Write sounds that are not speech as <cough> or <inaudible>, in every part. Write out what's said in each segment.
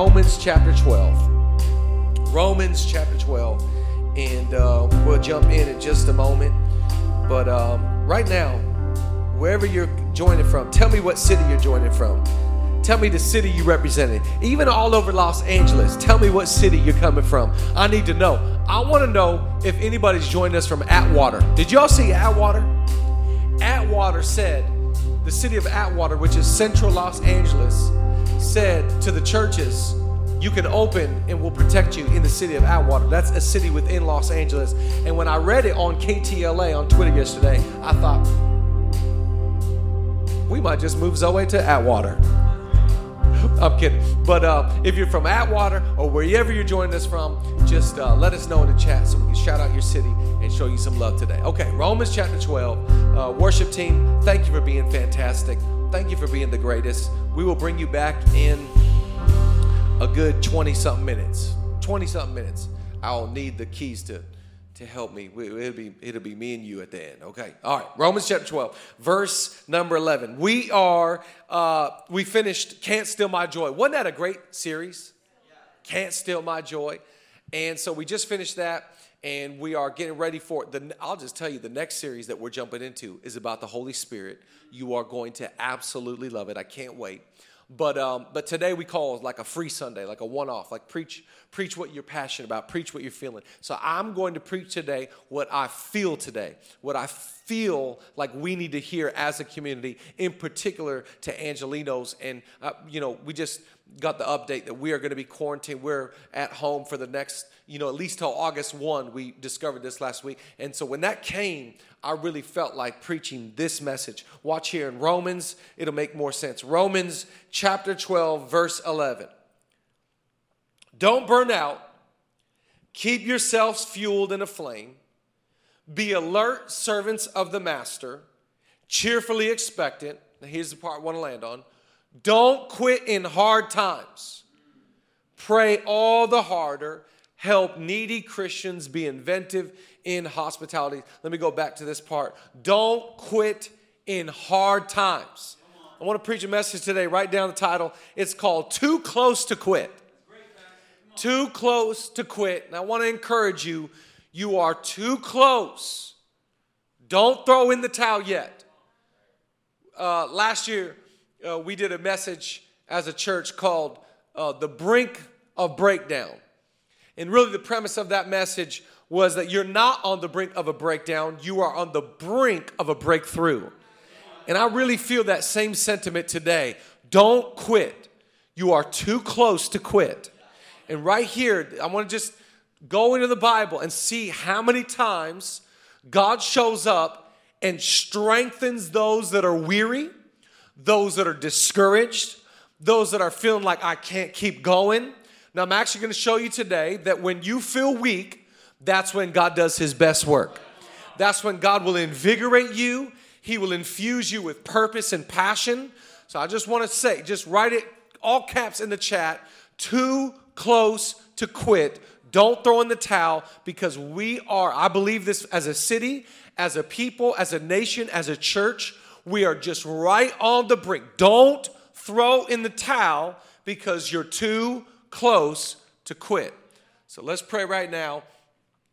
Romans chapter 12. Romans chapter 12. And uh, we'll jump in in just a moment. But um, right now, wherever you're joining from, tell me what city you're joining from. Tell me the city you represented. Even all over Los Angeles, tell me what city you're coming from. I need to know. I want to know if anybody's joining us from Atwater. Did y'all see Atwater? Atwater said, the city of Atwater, which is central Los Angeles, said to the churches, You can open and we'll protect you in the city of Atwater. That's a city within Los Angeles. And when I read it on KTLA on Twitter yesterday, I thought, we might just move Zoe to Atwater. <laughs> I'm kidding. But uh, if you're from Atwater or wherever you're joining us from, just uh, let us know in the chat so we can shout out your city and show you some love today. Okay, Romans chapter 12. Uh, worship team, thank you for being fantastic. Thank you for being the greatest. We will bring you back in a good 20 something minutes. 20 something minutes. I'll need the keys to to help me. It'll be, it'll be me and you at the end. Okay. All right. Romans chapter 12, verse number 11. We are, uh, we finished Can't Steal My Joy. Wasn't that a great series? Can't Steal My Joy. And so we just finished that and we are getting ready for the I'll just tell you the next series that we're jumping into is about the Holy Spirit. You are going to absolutely love it. I can't wait. But um, but today we call it like a free Sunday, like a one-off, like preach preach what you're passionate about, preach what you're feeling. So I'm going to preach today what I feel today, what I feel like we need to hear as a community, in particular to Angelenos. And uh, you know, we just got the update that we are going to be quarantined. We're at home for the next, you know, at least till August 1. We discovered this last week. And so when that came, I really felt like preaching this message. Watch here in Romans, it'll make more sense. Romans chapter 12, verse 11. Don't burn out. Keep yourselves fueled in a flame. Be alert servants of the master, cheerfully expectant. Now, here's the part I want to land on. Don't quit in hard times. Pray all the harder. Help needy Christians be inventive in hospitality. Let me go back to this part. Don't quit in hard times. I want to preach a message today. Write down the title. It's called Too Close to Quit. Too close to quit. And I want to encourage you you are too close. Don't throw in the towel yet. Uh, last year, uh, we did a message as a church called uh, The Brink of Breakdown. And really, the premise of that message was that you're not on the brink of a breakdown, you are on the brink of a breakthrough. And I really feel that same sentiment today. Don't quit. You are too close to quit. And right here, I want to just go into the Bible and see how many times God shows up and strengthens those that are weary, those that are discouraged, those that are feeling like I can't keep going. Now, I'm actually going to show you today that when you feel weak, that's when God does his best work. That's when God will invigorate you. He will infuse you with purpose and passion. So I just want to say, just write it all caps in the chat. Too close to quit. Don't throw in the towel because we are, I believe this as a city, as a people, as a nation, as a church, we are just right on the brink. Don't throw in the towel because you're too close to quit. So let's pray right now.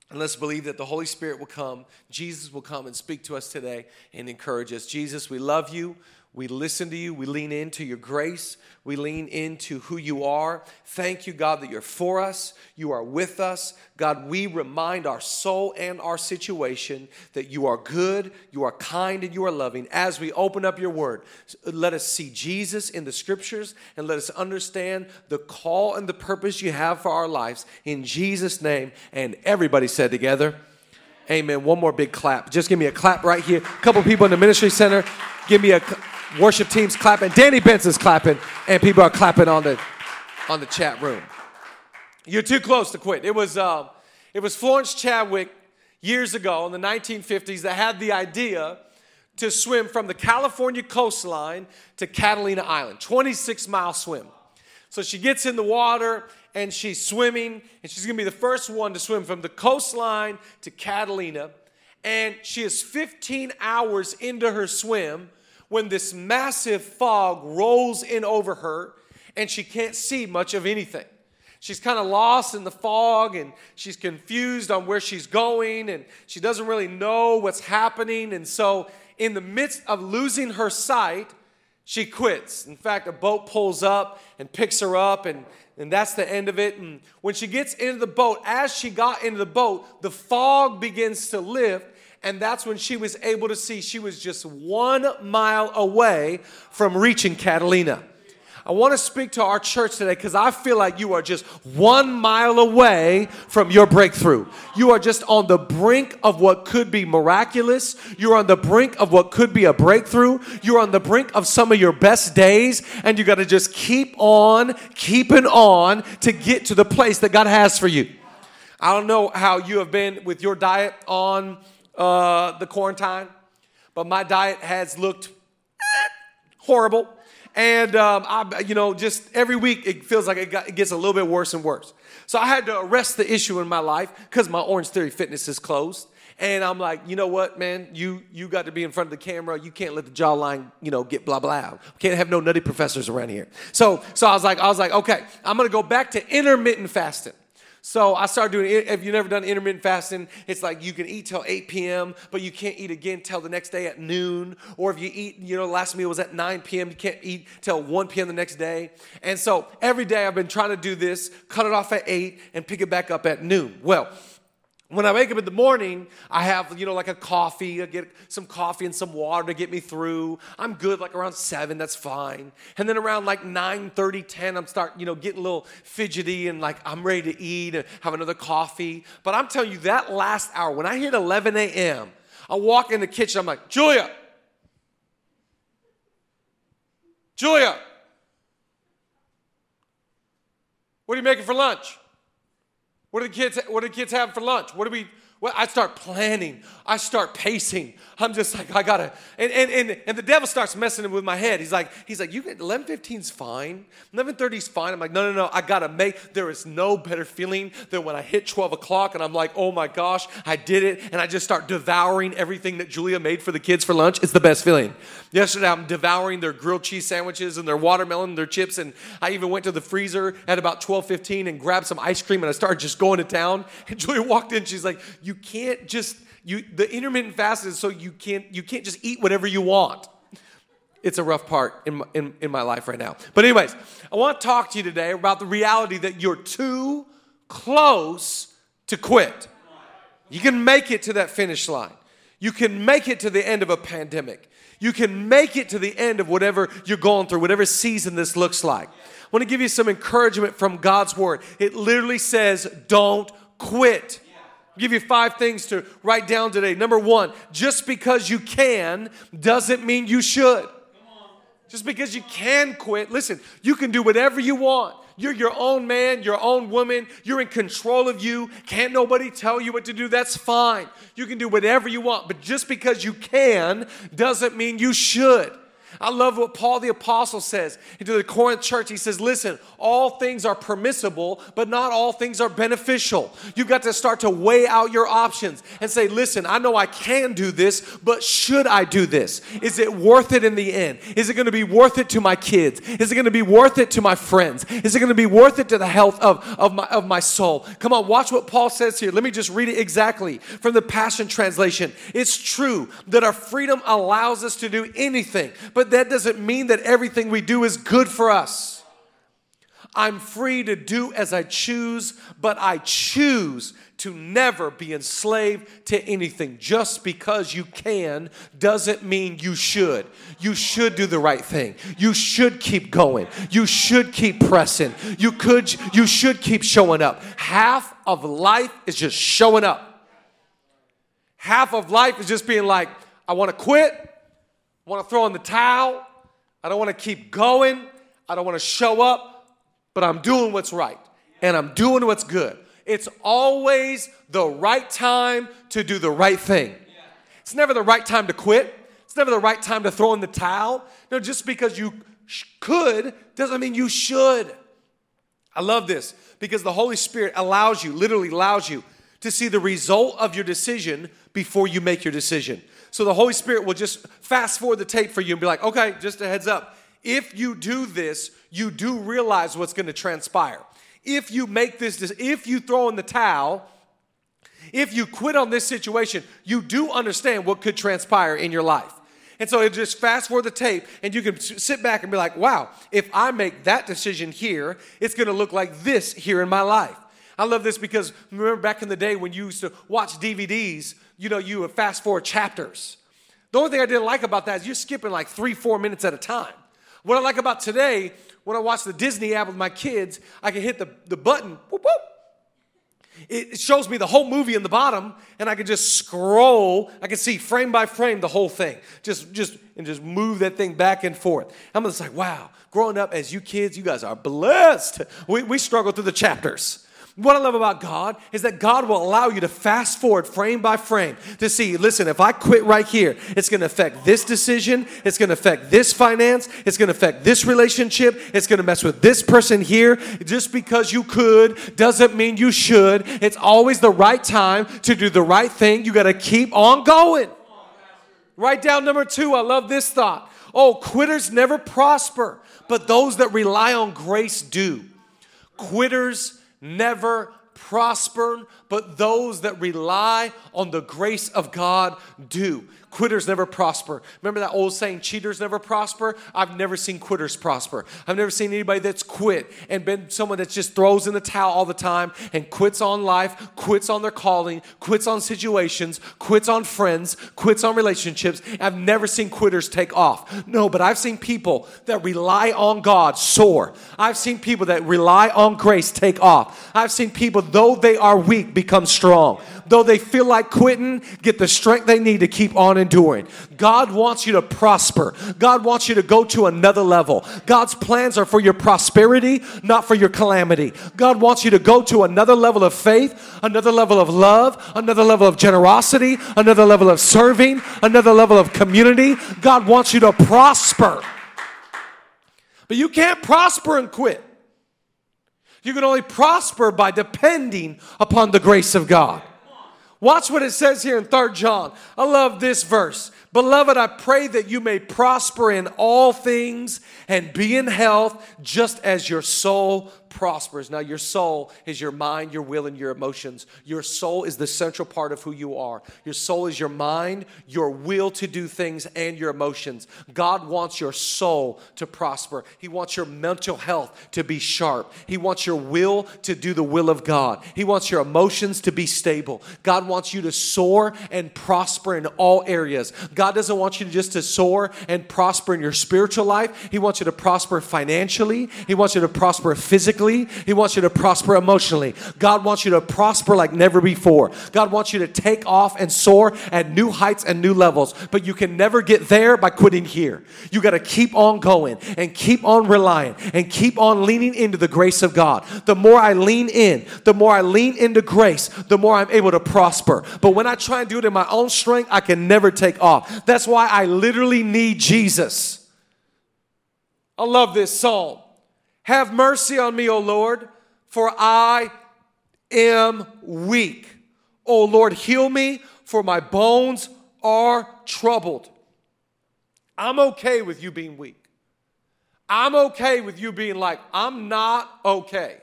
And let's believe that the Holy Spirit will come. Jesus will come and speak to us today and encourage us. Jesus, we love you. We listen to you. We lean into your grace. We lean into who you are. Thank you, God, that you're for us. You are with us. God, we remind our soul and our situation that you are good, you are kind, and you are loving. As we open up your word, let us see Jesus in the scriptures and let us understand the call and the purpose you have for our lives. In Jesus' name. And everybody said together, Amen. One more big clap. Just give me a clap right here. A couple people in the ministry center. Give me a worship team's clapping. Danny Benson's clapping, and people are clapping on the on the chat room. You're too close to quit. It was uh, it was Florence Chadwick years ago in the 1950s that had the idea to swim from the California coastline to Catalina Island, 26 mile swim. So she gets in the water and she's swimming, and she's gonna be the first one to swim from the coastline to Catalina. And she is 15 hours into her swim when this massive fog rolls in over her and she can't see much of anything. She's kind of lost in the fog and she's confused on where she's going and she doesn't really know what's happening. And so, in the midst of losing her sight, she quits. In fact, a boat pulls up and picks her up, and, and that's the end of it. And when she gets into the boat, as she got into the boat, the fog begins to lift, and that's when she was able to see she was just one mile away from reaching Catalina. I want to speak to our church today because I feel like you are just one mile away from your breakthrough. You are just on the brink of what could be miraculous. You're on the brink of what could be a breakthrough. You're on the brink of some of your best days, and you got to just keep on keeping on to get to the place that God has for you. I don't know how you have been with your diet on uh, the quarantine, but my diet has looked horrible. And um, I, you know, just every week it feels like it, got, it, gets a little bit worse and worse. So I had to arrest the issue in my life because my Orangetheory Fitness is closed. And I'm like, you know what, man? You you got to be in front of the camera. You can't let the jawline, you know, get blah blah. Can't have no nutty professors around here. So so I was like, I was like, okay, I'm gonna go back to intermittent fasting. So I started doing, if you've never done intermittent fasting, it's like you can eat till 8 p.m., but you can't eat again till the next day at noon. Or if you eat, you know, last meal was at 9 p.m., you can't eat till 1 p.m. the next day. And so every day I've been trying to do this, cut it off at 8 and pick it back up at noon. Well, when I wake up in the morning, I have, you know, like a coffee. I get some coffee and some water to get me through. I'm good like around 7, that's fine. And then around like 9, 30, 10, I'm start, you know, getting a little fidgety and like I'm ready to eat and have another coffee. But I'm telling you, that last hour, when I hit 11 a.m., I walk in the kitchen, I'm like, Julia, Julia, what are you making for lunch? What do the kids what do the kids have for lunch? What do we well, I start planning. I start pacing. I'm just like, I gotta, and, and, and, and the devil starts messing with my head. He's like, he's like, you get 11.15's fine. 11.30's fine. I'm like, no, no, no, I gotta make, there is no better feeling than when I hit 12 o'clock and I'm like, oh my gosh, I did it. And I just start devouring everything that Julia made for the kids for lunch. It's the best feeling. Yesterday, I'm devouring their grilled cheese sandwiches and their watermelon and their chips. And I even went to the freezer at about 12.15 and grabbed some ice cream and I started just going to town. And Julia walked in, she's like, you can't just you the intermittent fast is so you can't you can't just eat whatever you want. It's a rough part in my, in, in my life right now. But anyways i want to talk to you today about the reality that you're too close to quit. You can make it to that finish line. You can make it to the end of a pandemic. You can make it to the end of whatever you're going through whatever season this looks like. I want to give you some encouragement from god's word. It literally says don't quit give you five things to write down today. Number one, just because you can doesn't mean you should. Just because you can quit, listen, you can do whatever you want. You're your own man, your own woman. You're in control of you. Can't nobody tell you what to do. That's fine. You can do whatever you want. But just because you can doesn't mean you should. I love what Paul the Apostle says into the Corinth church. He says, Listen, all things are permissible, but not all things are beneficial. You've got to start to weigh out your options and say, Listen, I know I can do this, but should I do this? Is it worth it in the end? Is it going to be worth it to my kids? Is it going to be worth it to my friends? Is it going to be worth it to the health of, of, my, of my soul? Come on, watch what Paul says here. Let me just read it exactly from the Passion Translation. It's true that our freedom allows us to do anything, but that doesn't mean that everything we do is good for us. I'm free to do as I choose, but I choose to never be enslaved to anything. Just because you can doesn't mean you should. You should do the right thing. You should keep going. You should keep pressing. You could you should keep showing up. Half of life is just showing up. Half of life is just being like, I want to quit. I want to throw in the towel. I don't want to keep going. I don't want to show up, but I'm doing what's right and I'm doing what's good. It's always the right time to do the right thing. It's never the right time to quit. It's never the right time to throw in the towel. No, just because you sh- could doesn't mean you should. I love this because the Holy Spirit allows you, literally allows you, to see the result of your decision before you make your decision. So the Holy Spirit will just fast forward the tape for you and be like, okay, just a heads up. if you do this, you do realize what's going to transpire. If you make this, if you throw in the towel, if you quit on this situation, you do understand what could transpire in your life. And so it just fast forward the tape, and you can sit back and be like, wow, if I make that decision here, it's gonna look like this here in my life. I love this because remember back in the day when you used to watch DVDs, you know, you would fast forward chapters. The only thing I didn't like about that is you're skipping like three, four minutes at a time. What I like about today, when I watch the Disney app with my kids, I can hit the, the button, whoop, whoop, it shows me the whole movie in the bottom, and I can just scroll. I can see frame by frame the whole thing. Just, just, and just move that thing back and forth. I'm just like, wow. Growing up as you kids, you guys are blessed. We, we struggle through the chapters. What I love about God is that God will allow you to fast forward frame by frame to see, listen, if I quit right here, it's going to affect this decision, it's going to affect this finance, it's going to affect this relationship, it's going to mess with this person here. Just because you could doesn't mean you should. It's always the right time to do the right thing. You got to keep on going. Write down number two. I love this thought. Oh, quitters never prosper, but those that rely on grace do. Quitters never prosper, but those that rely on the grace of God do. Quitters never prosper. Remember that old saying, cheaters never prosper? I've never seen quitters prosper. I've never seen anybody that's quit and been someone that just throws in the towel all the time and quits on life, quits on their calling, quits on situations, quits on friends, quits on relationships. I've never seen quitters take off. No, but I've seen people that rely on God soar. I've seen people that rely on grace take off. I've seen people, though they are weak, become strong though they feel like quitting, get the strength they need to keep on enduring. God wants you to prosper. God wants you to go to another level. God's plans are for your prosperity, not for your calamity. God wants you to go to another level of faith, another level of love, another level of generosity, another level of serving, another level of community. God wants you to prosper. But you can't prosper and quit. You can only prosper by depending upon the grace of God. Watch what it says here in 3 John. I love this verse. Beloved, I pray that you may prosper in all things and be in health just as your soul prospers. Now, your soul is your mind, your will, and your emotions. Your soul is the central part of who you are. Your soul is your mind, your will to do things, and your emotions. God wants your soul to prosper. He wants your mental health to be sharp. He wants your will to do the will of God. He wants your emotions to be stable. God wants you to soar and prosper in all areas. God doesn't want you to just to soar and prosper in your spiritual life. He wants you to prosper financially. He wants you to prosper physically physically, He wants you to prosper emotionally. God wants you to prosper like never before. God wants you to take off and soar at new heights and new levels, but you can never get there by quitting here. You got to keep on going and keep on relying and keep on leaning into the grace of God. The more I lean in, the more I lean into grace, the more I'm able to prosper. But when I try and do it in my own strength, I can never take off. That's why I literally need Jesus. I love this psalm. Have mercy on me, O Lord, for I am weak. O Lord, heal me, for my bones are troubled. I'm okay with you being weak. I'm okay with you being like, I'm not okay.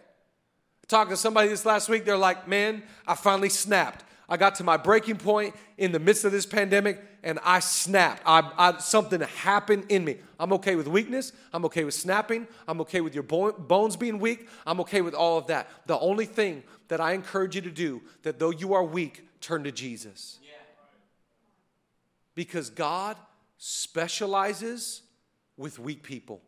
Talking to somebody this last week, they're like, man, I finally snapped. I got to my breaking point in the midst of this pandemic and I snapped. I, I, something happened in me. I'm okay with weakness. I'm okay with snapping. I'm okay with your bones being weak. I'm okay with all of that. The only thing that I encourage you to do, that though you are weak, turn to Jesus. Because God specializes with weak people.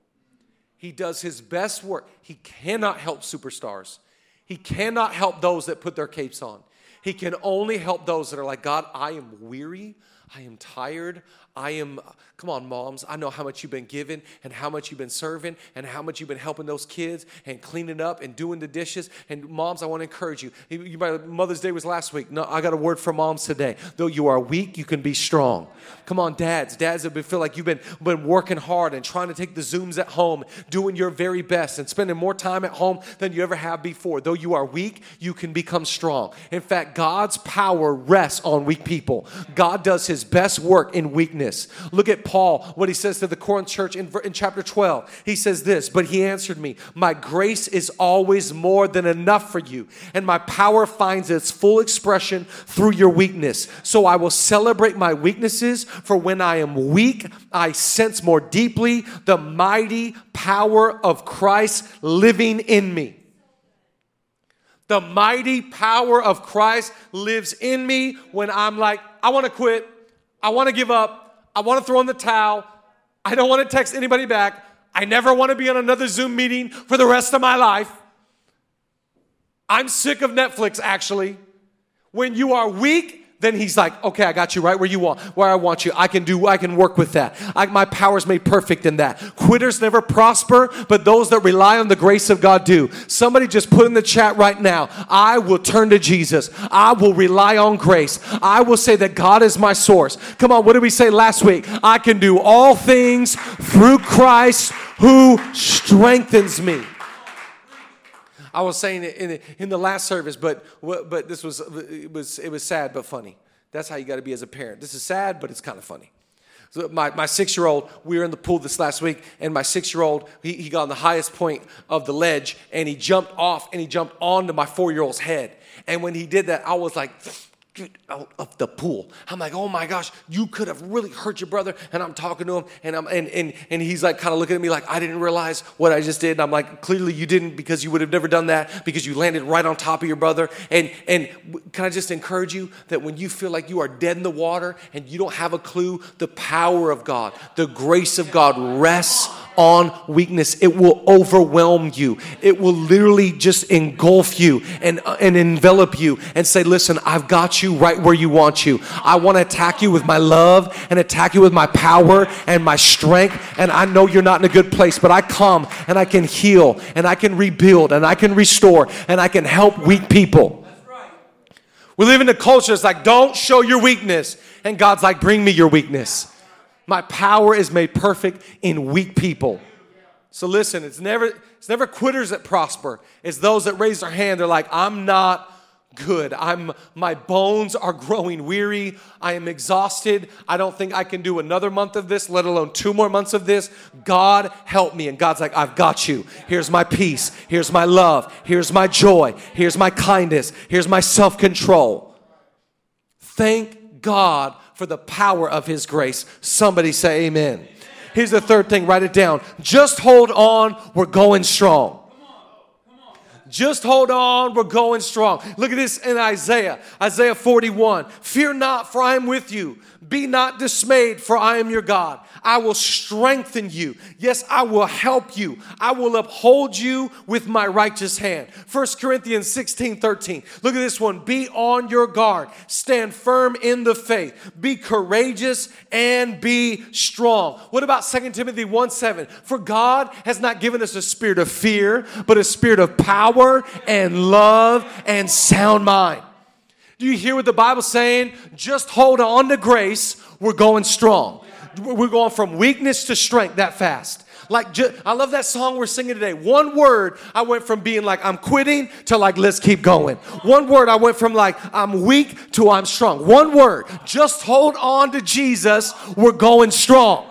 He does his best work. He cannot help superstars. He cannot help those that put their capes on. He can only help those that are like, God, I am weary. I am tired. I am, come on, moms. I know how much you've been giving and how much you've been serving and how much you've been helping those kids and cleaning up and doing the dishes. And moms, I want to encourage you. you Mother's Day was last week. No, I got a word for moms today. Though you are weak, you can be strong. Come on, dads. Dads that feel like you've been, been working hard and trying to take the Zooms at home, doing your very best and spending more time at home than you ever have before. Though you are weak, you can become strong. In fact, God's power rests on weak people. God does his best work in weakness. Look at Paul, what he says to the Corinth church in, in chapter 12. He says this, but he answered me, My grace is always more than enough for you, and my power finds its full expression through your weakness. So I will celebrate my weaknesses, for when I am weak, I sense more deeply the mighty power of Christ living in me. The mighty power of Christ lives in me when I'm like, I want to quit. I want to give up. I want to throw in the towel. I don't want to text anybody back. I never want to be on another Zoom meeting for the rest of my life. I'm sick of Netflix, actually. When you are weak, then he's like, okay, I got you right where you want, where I want you. I can do, I can work with that. I, my power's made perfect in that. Quitters never prosper, but those that rely on the grace of God do. Somebody just put in the chat right now, I will turn to Jesus. I will rely on grace. I will say that God is my source. Come on, what did we say last week? I can do all things through Christ who strengthens me. I was saying it in, in the last service, but but this was it was it was sad but funny. That's how you got to be as a parent. This is sad, but it's kind of funny. So my, my six year old, we were in the pool this last week, and my six year old, he, he got on the highest point of the ledge and he jumped off and he jumped onto my four year old's head. And when he did that, I was like, out of the pool. I'm like, oh my gosh, you could have really hurt your brother. And I'm talking to him, and I'm and and, and he's like kind of looking at me like I didn't realize what I just did. And I'm like, clearly you didn't because you would have never done that because you landed right on top of your brother. And and can I just encourage you that when you feel like you are dead in the water and you don't have a clue, the power of God, the grace of God rests on weakness. It will overwhelm you. It will literally just engulf you and, uh, and envelop you and say, Listen, I've got you right where you want you. I want to attack you with my love and attack you with my power and my strength. And I know you're not in a good place, but I come and I can heal and I can rebuild and I can restore and I can help weak people. We live in a culture that's like, don't show your weakness. And God's like, bring me your weakness. My power is made perfect in weak people. So listen, it's never it's never quitters that prosper. It's those that raise their hand. They're like, I'm not good. I'm my bones are growing weary. I am exhausted. I don't think I can do another month of this, let alone two more months of this. God help me. And God's like, I've got you. Here's my peace. Here's my love. Here's my joy. Here's my kindness. Here's my self-control. Thank God for the power of His grace. Somebody say amen. Here's the third thing write it down. Just hold on, we're going strong. Just hold on, we're going strong. Look at this in Isaiah, Isaiah 41. Fear not, for I am with you. Be not dismayed, for I am your God. I will strengthen you. Yes, I will help you. I will uphold you with my righteous hand. 1 Corinthians 16 13. Look at this one. Be on your guard. Stand firm in the faith. Be courageous and be strong. What about 2 Timothy 1 7? For God has not given us a spirit of fear, but a spirit of power and love and sound mind. Do you hear what the Bible's saying? Just hold on to grace. We're going strong. We're going from weakness to strength that fast. Like, I love that song we're singing today. One word, I went from being like, I'm quitting to like, let's keep going. One word, I went from like, I'm weak to I'm strong. One word, just hold on to Jesus. We're going strong.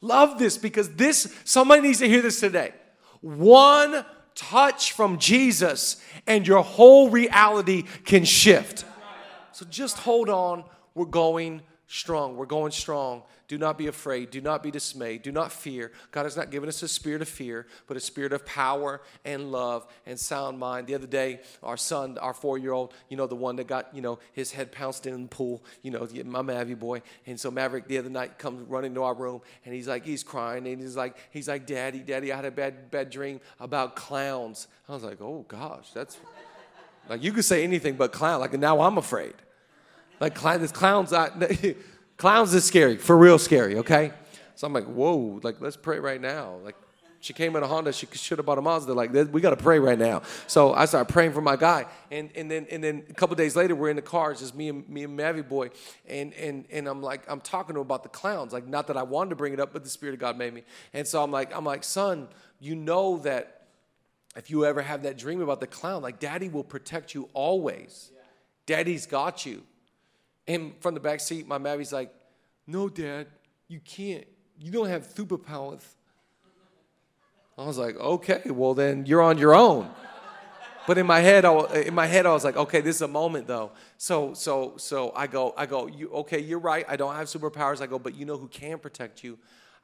Love this because this, somebody needs to hear this today. One touch from Jesus and your whole reality can shift. So just hold on. We're going strong. We're going strong. Do not be afraid. Do not be dismayed. Do not fear. God has not given us a spirit of fear, but a spirit of power and love and sound mind. The other day, our son, our four year old, you know, the one that got, you know, his head pounced in the pool, you know, my Maverick boy. And so Maverick the other night comes running to our room and he's like, he's crying and he's like, he's like, Daddy, Daddy, I had a bad, bad dream about clowns. I was like, oh gosh, that's <laughs> like you could say anything but clown. Like now I'm afraid. Like clown, clowns. I, <laughs> Clowns is scary, for real scary, okay? So I'm like, whoa, like, let's pray right now. Like, she came in a Honda, she should have bought a Mazda. Like, we got to pray right now. So I started praying for my guy. And, and, then, and then a couple days later, we're in the car, it's just me and, me and Mavy boy. And, and, and I'm like, I'm talking to him about the clowns. Like, not that I wanted to bring it up, but the Spirit of God made me. And so I'm like, I'm like, son, you know that if you ever have that dream about the clown, like, daddy will protect you always. Daddy's got you. And from the back seat, my Maddie's like, No, Dad, you can't. You don't have superpowers. I was like, Okay, well, then you're on your own. But in my head, I, in my head, I was like, okay, this is a moment though. So, so, so I go, I go, you, okay, you're right. I don't have superpowers. I go, but you know who can protect you?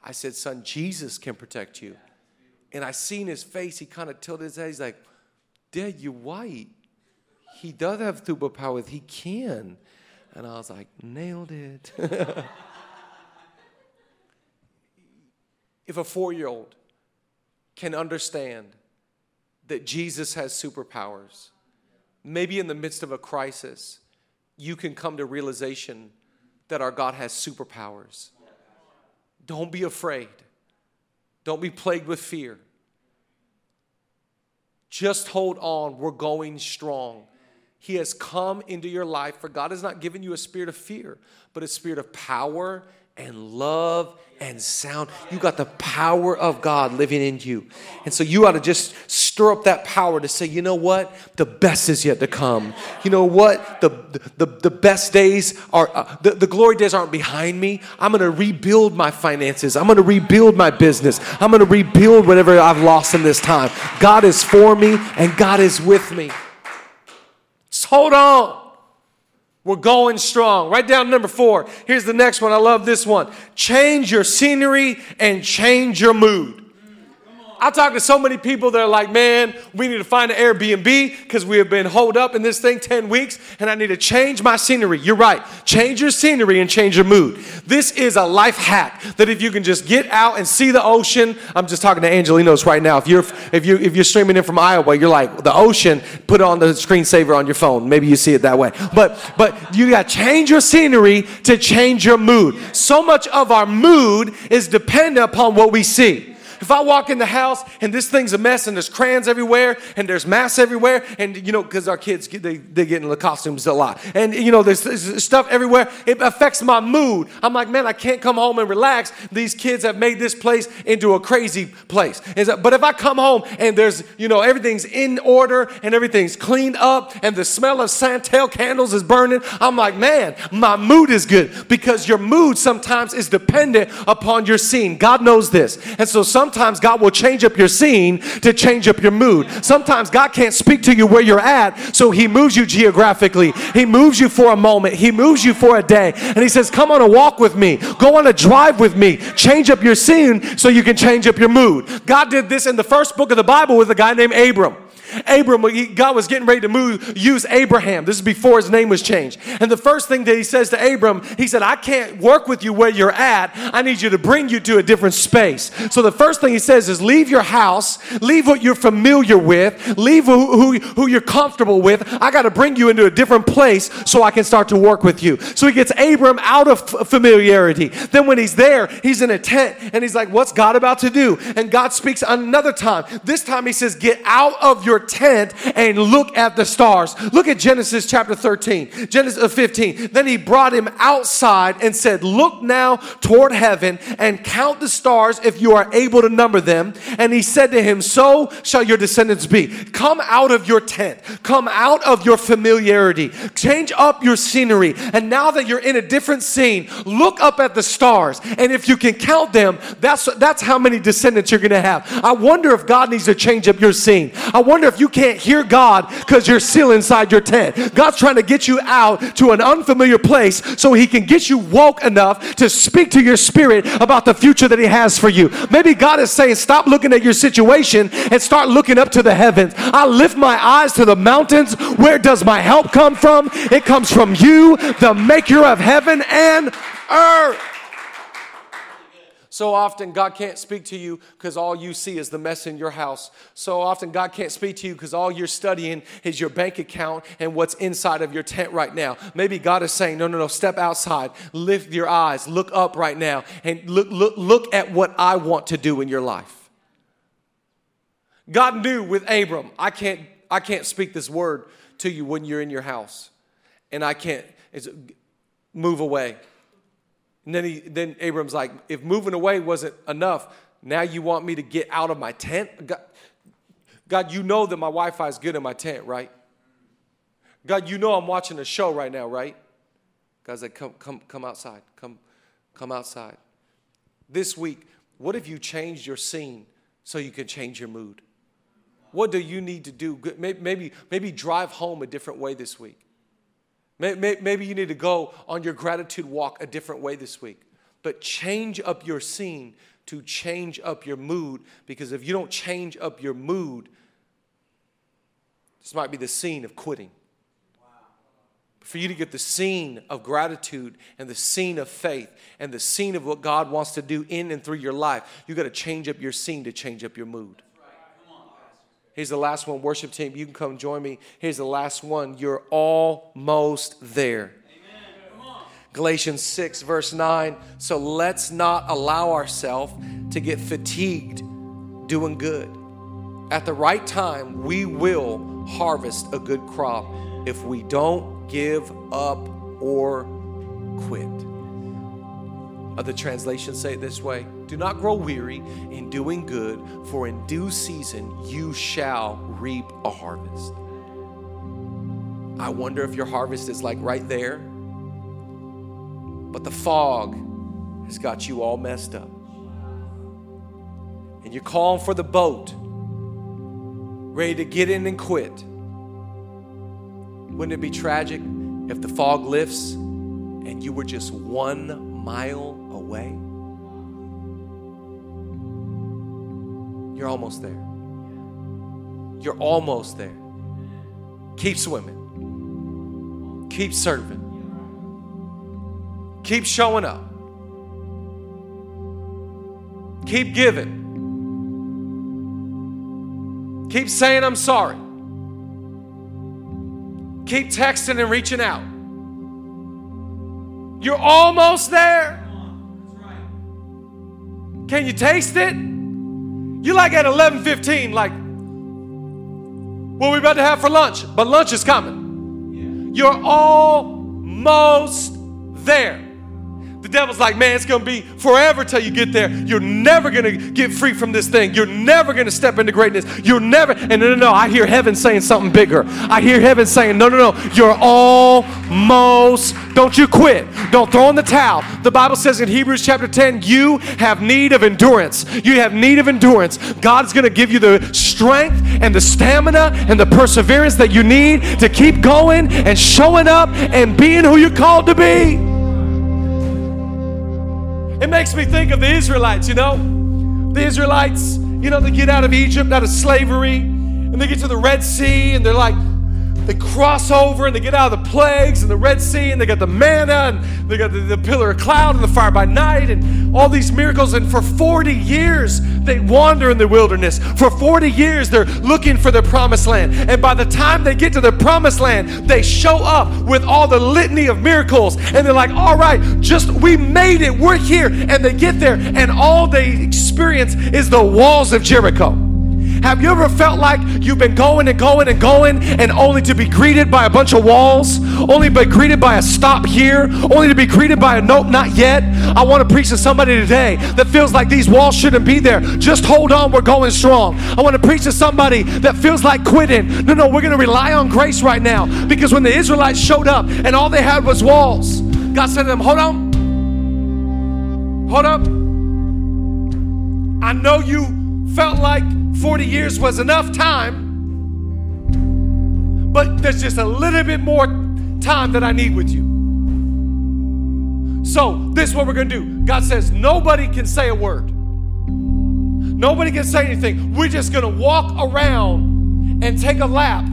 I said, son, Jesus can protect you. And I seen his face. He kind of tilted his head. He's like, Dad, you're white. He does have superpowers. He can. And I was like, nailed it. <laughs> if a four year old can understand that Jesus has superpowers, maybe in the midst of a crisis, you can come to realization that our God has superpowers. Don't be afraid. Don't be plagued with fear. Just hold on. We're going strong. He has come into your life, for God has not given you a spirit of fear, but a spirit of power and love and sound. You got the power of God living in you. And so you ought to just stir up that power to say, you know what? The best is yet to come. You know what? The, the, the best days are, uh, the, the glory days aren't behind me. I'm going to rebuild my finances. I'm going to rebuild my business. I'm going to rebuild whatever I've lost in this time. God is for me and God is with me. Hold on. We're going strong. Write down number four. Here's the next one. I love this one. Change your scenery and change your mood. I talk to so many people that are like, man, we need to find an Airbnb because we have been holed up in this thing 10 weeks and I need to change my scenery. You're right. Change your scenery and change your mood. This is a life hack that if you can just get out and see the ocean, I'm just talking to Angelenos right now. If you're if you if you're streaming in from Iowa, you're like the ocean, put on the screensaver on your phone. Maybe you see it that way. But but you got to change your scenery to change your mood. So much of our mood is dependent upon what we see. If I walk in the house and this thing's a mess and there's crayons everywhere and there's mass everywhere, and you know, because our kids they, they get in the costumes a lot, and you know, there's, there's stuff everywhere, it affects my mood. I'm like, man, I can't come home and relax. These kids have made this place into a crazy place. But if I come home and there's, you know, everything's in order and everything's cleaned up and the smell of Santal candles is burning, I'm like, man, my mood is good because your mood sometimes is dependent upon your scene. God knows this. And so sometimes sometimes God will change up your scene to change up your mood. Sometimes God can't speak to you where you're at, so He moves you geographically. He moves you for a moment, He moves you for a day, and He says, Come on a walk with me, go on a drive with me, change up your scene so you can change up your mood. God did this in the first book of the Bible with a guy named Abram. Abram, God was getting ready to move, use Abraham. This is before his name was changed. And the first thing that he says to Abram, he said, I can't work with you where you're at. I need you to bring you to a different space. So the first thing he says is leave your house, leave what you're familiar with, leave who, who, who you're comfortable with. I got to bring you into a different place so I can start to work with you. So he gets Abram out of familiarity. Then when he's there, he's in a tent and he's like, What's God about to do? And God speaks another time. This time he says, Get out of your tent and look at the stars. Look at Genesis chapter 13, Genesis uh, 15. Then he brought him outside and said, Look now toward heaven and count the stars if you are able to number them. And he said to him, So shall your descendants be. Come out of your tent, come out of your familiarity, change up your scenery. And now that you're in a different scene, look up at the stars. And if you can count them, that's, that's how many descendants you're going to have. I wonder if God needs to change up your scene. I wonder if you can't hear God because you're still inside your tent. God's trying to get you out to an unfamiliar place so He can get you woke enough to speak to your spirit about the future that He has for you. Maybe God is saying, Stop looking at your situation and start looking up to the heavens. I lift my eyes to the mountains. Where does my help come from? It comes from you, the maker of heaven and earth. So often, God can't speak to you because all you see is the mess in your house. So often, God can't speak to you because all you're studying is your bank account and what's inside of your tent right now. Maybe God is saying, No, no, no, step outside, lift your eyes, look up right now, and look, look, look at what I want to do in your life. God knew with Abram, I can't, I can't speak this word to you when you're in your house, and I can't move away. And then, he, then Abram's like, if moving away wasn't enough, now you want me to get out of my tent? God, God you know that my Wi Fi is good in my tent, right? God, you know I'm watching a show right now, right? God's like, come, come, come outside. Come, come outside. This week, what if you changed your scene so you can change your mood? What do you need to do? Maybe, maybe drive home a different way this week. Maybe you need to go on your gratitude walk a different way this week. But change up your scene to change up your mood because if you don't change up your mood, this might be the scene of quitting. For you to get the scene of gratitude and the scene of faith and the scene of what God wants to do in and through your life, you've got to change up your scene to change up your mood. Here's the last one, worship team. You can come join me. Here's the last one. You're almost there. Galatians 6, verse 9. So let's not allow ourselves to get fatigued doing good. At the right time, we will harvest a good crop if we don't give up or quit. Other translations say it this way Do not grow weary in doing good, for in due season you shall reap a harvest. I wonder if your harvest is like right there, but the fog has got you all messed up. And you're calling for the boat, ready to get in and quit. Wouldn't it be tragic if the fog lifts and you were just one mile away? You're almost there. You're almost there. Keep swimming. Keep serving. Keep showing up. Keep giving. Keep saying, I'm sorry. Keep texting and reaching out. You're almost there. Can you taste it? You like at 11:15 like what we about to have for lunch, but lunch is coming. You're almost there. The devil's like, man, it's gonna be forever till you get there. You're never gonna get free from this thing. You're never gonna step into greatness. You're never, and no, no, no, I hear heaven saying something bigger. I hear heaven saying, no, no, no, you're almost, don't you quit. Don't throw in the towel. The Bible says in Hebrews chapter 10, you have need of endurance. You have need of endurance. God's gonna give you the strength and the stamina and the perseverance that you need to keep going and showing up and being who you're called to be. It makes me think of the Israelites, you know? The Israelites, you know, they get out of Egypt, out of slavery, and they get to the Red Sea, and they're like, they cross over and they get out of the plagues and the Red Sea and they got the manna and they got the, the, pillar of cloud and the fire by night and all these miracles. And for 40 years, they wander in the wilderness. For 40 years, they're looking for the promised land. And by the time they get to the promised land, they show up with all the litany of miracles. And they're like, all right, just we made it. We're here. And they get there and all they experience is the walls of Jericho. Have you ever felt like you've been going and going and going and only to be greeted by a bunch of walls, only to be greeted by a stop here, only to be greeted by a nope, not yet? I want to preach to somebody today that feels like these walls shouldn't be there. Just hold on, we're going strong. I want to preach to somebody that feels like quitting. No, no, we're going to rely on grace right now because when the Israelites showed up and all they had was walls, God said to them, Hold on, hold up. I know you felt like 40 years was enough time, but there's just a little bit more time that I need with you. So, this is what we're going to do. God says, nobody can say a word. Nobody can say anything. We're just going to walk around and take a lap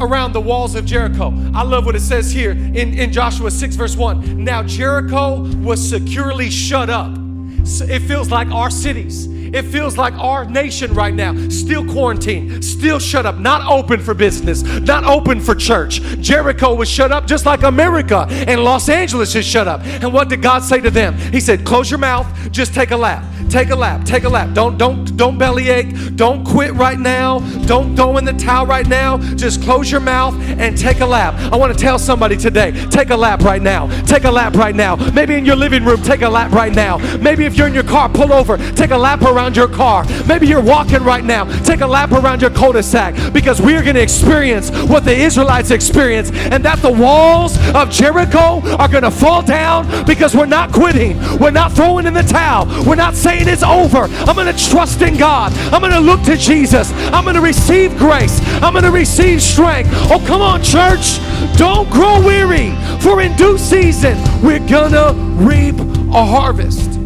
around the walls of Jericho. I love what it says here in, in Joshua 6, verse 1. Now, Jericho was securely shut up. It feels like our cities. It feels like our nation right now, still quarantined, still shut up, not open for business, not open for church. Jericho was shut up just like America, and Los Angeles is shut up. And what did God say to them? He said, Close your mouth, just take a lap. Take a lap. Take a lap. Don't don't don't bellyache. Don't quit right now. Don't throw in the towel right now. Just close your mouth and take a lap. I want to tell somebody today, take a lap right now. Take a lap right now. Maybe in your living room, take a lap right now. Maybe if you're in your car, pull over, take a lap around around your car. Maybe you're walking right now. Take a lap around your cul-de-sac because we're going to experience what the Israelites experienced and that the walls of Jericho are going to fall down because we're not quitting. We're not throwing in the towel. We're not saying it's over. I'm going to trust in God. I'm going to look to Jesus. I'm going to receive grace. I'm going to receive strength. Oh, come on, church. Don't grow weary, for in due season we're going to reap a harvest.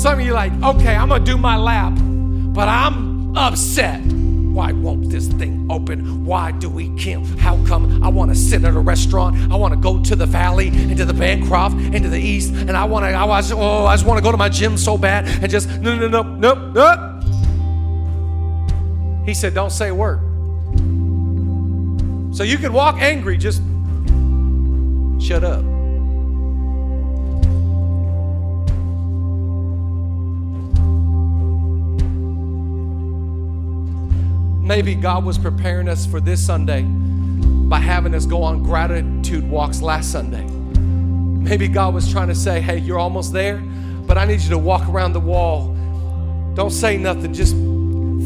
Some of you like, okay, I'm gonna do my lap, but I'm upset. Why won't this thing open? Why do we can't? How come I want to sit at a restaurant? I want to go to the valley, into the Bancroft, into the east, and I want to. I was, oh, I just want to go to my gym so bad and just no, no, no, no, no. He said, "Don't say a word." So you can walk angry, just shut up. Maybe God was preparing us for this Sunday by having us go on gratitude walks last Sunday. Maybe God was trying to say, hey, you're almost there, but I need you to walk around the wall. Don't say nothing, just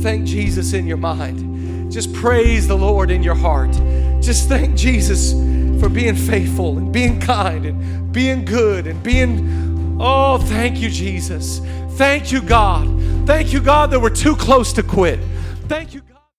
thank Jesus in your mind. Just praise the Lord in your heart. Just thank Jesus for being faithful and being kind and being good and being, oh, thank you, Jesus. Thank you, God. Thank you, God, that we're too close to quit. Thank you.